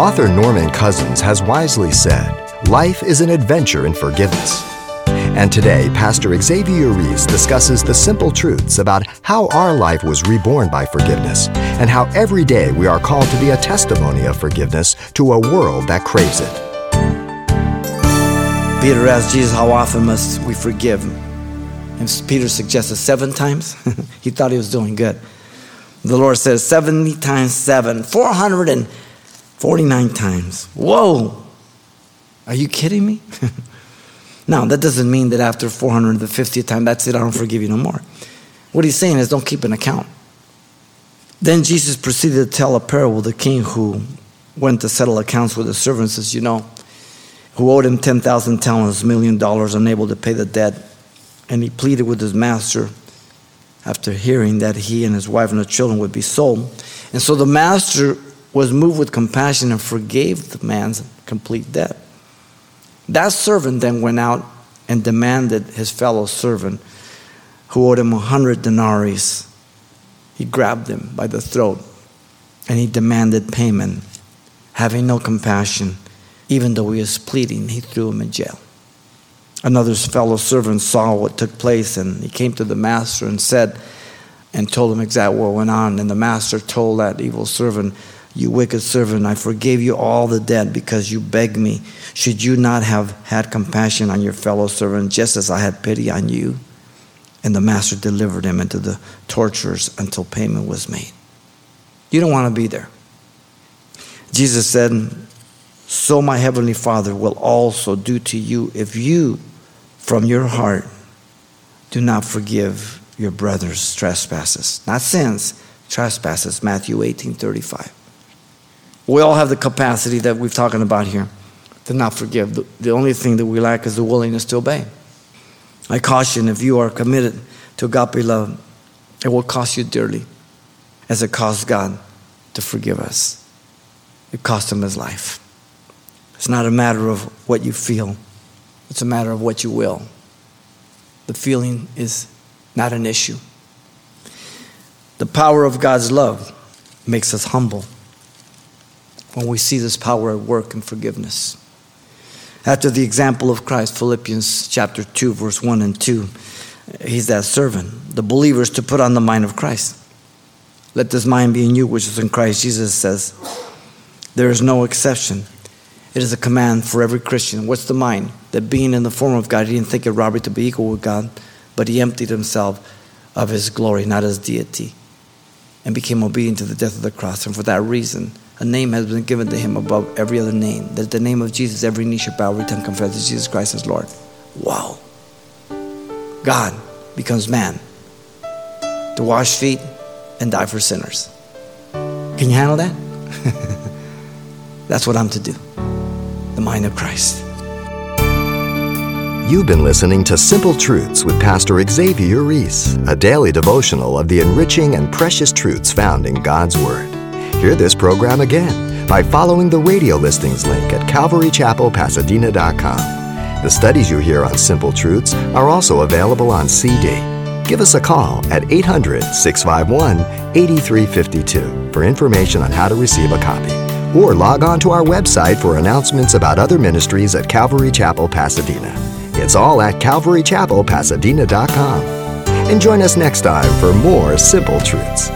Author Norman Cousins has wisely said, Life is an adventure in forgiveness. And today, Pastor Xavier Reese discusses the simple truths about how our life was reborn by forgiveness and how every day we are called to be a testimony of forgiveness to a world that craves it. Peter asked Jesus, How often must we forgive? And Peter suggested seven times. he thought he was doing good. The Lord says 70 times 7, 449 times. Whoa! Are you kidding me? now, that doesn't mean that after 450th time, that's it, I don't forgive you no more. What he's saying is don't keep an account. Then Jesus proceeded to tell a parable the king who went to settle accounts with his servants, as you know, who owed him 10,000 talents, a million dollars, unable to pay the debt. And he pleaded with his master after hearing that he and his wife and the children would be sold. And so the master was moved with compassion and forgave the man's complete debt. That servant then went out and demanded his fellow servant, who owed him a hundred denarii. He grabbed him by the throat and he demanded payment. Having no compassion, even though he was pleading, he threw him in jail. Another fellow servant saw what took place and he came to the master and said, and told him exactly what went on. And the master told that evil servant, You wicked servant, I forgave you all the debt because you begged me. Should you not have had compassion on your fellow servant just as I had pity on you? And the master delivered him into the tortures until payment was made. You don't want to be there. Jesus said, So my heavenly Father will also do to you if you from your heart do not forgive your brother's trespasses. Not sins, trespasses. Matthew 18 35. We all have the capacity that we've talking about here to not forgive. The, the only thing that we lack is the willingness to obey. I caution if you are committed to agape love, it will cost you dearly, as it cost God to forgive us. It cost him his life. It's not a matter of what you feel, it's a matter of what you will. The feeling is not an issue. The power of God's love makes us humble when we see this power at work in forgiveness. After the example of Christ, Philippians chapter 2, verse 1 and 2, he's that servant. The believers to put on the mind of Christ. Let this mind be in you, which is in Christ Jesus says, there is no exception. It is a command for every Christian. What's the mind? That being in the form of God, he didn't think it robbery to be equal with God, but he emptied himself of his glory, not his deity, and became obedient to the death of the cross. And for that reason, a name has been given to him above every other name. That the name of Jesus, every knee shall bow, every tongue confess that Jesus Christ is Lord. Wow. God becomes man to wash feet and die for sinners. Can you handle that? That's what I'm to do. The mind of Christ. You've been listening to Simple Truths with Pastor Xavier Reese, a daily devotional of the enriching and precious truths found in God's Word. Hear this program again by following the radio listings link at calvarychapelpasadena.com. The studies you hear on Simple Truths are also available on CD. Give us a call at 800 651 8352 for information on how to receive a copy. Or log on to our website for announcements about other ministries at Calvary Chapel, Pasadena. It's all at calvarychapelpasadena.com. And join us next time for more Simple Truths.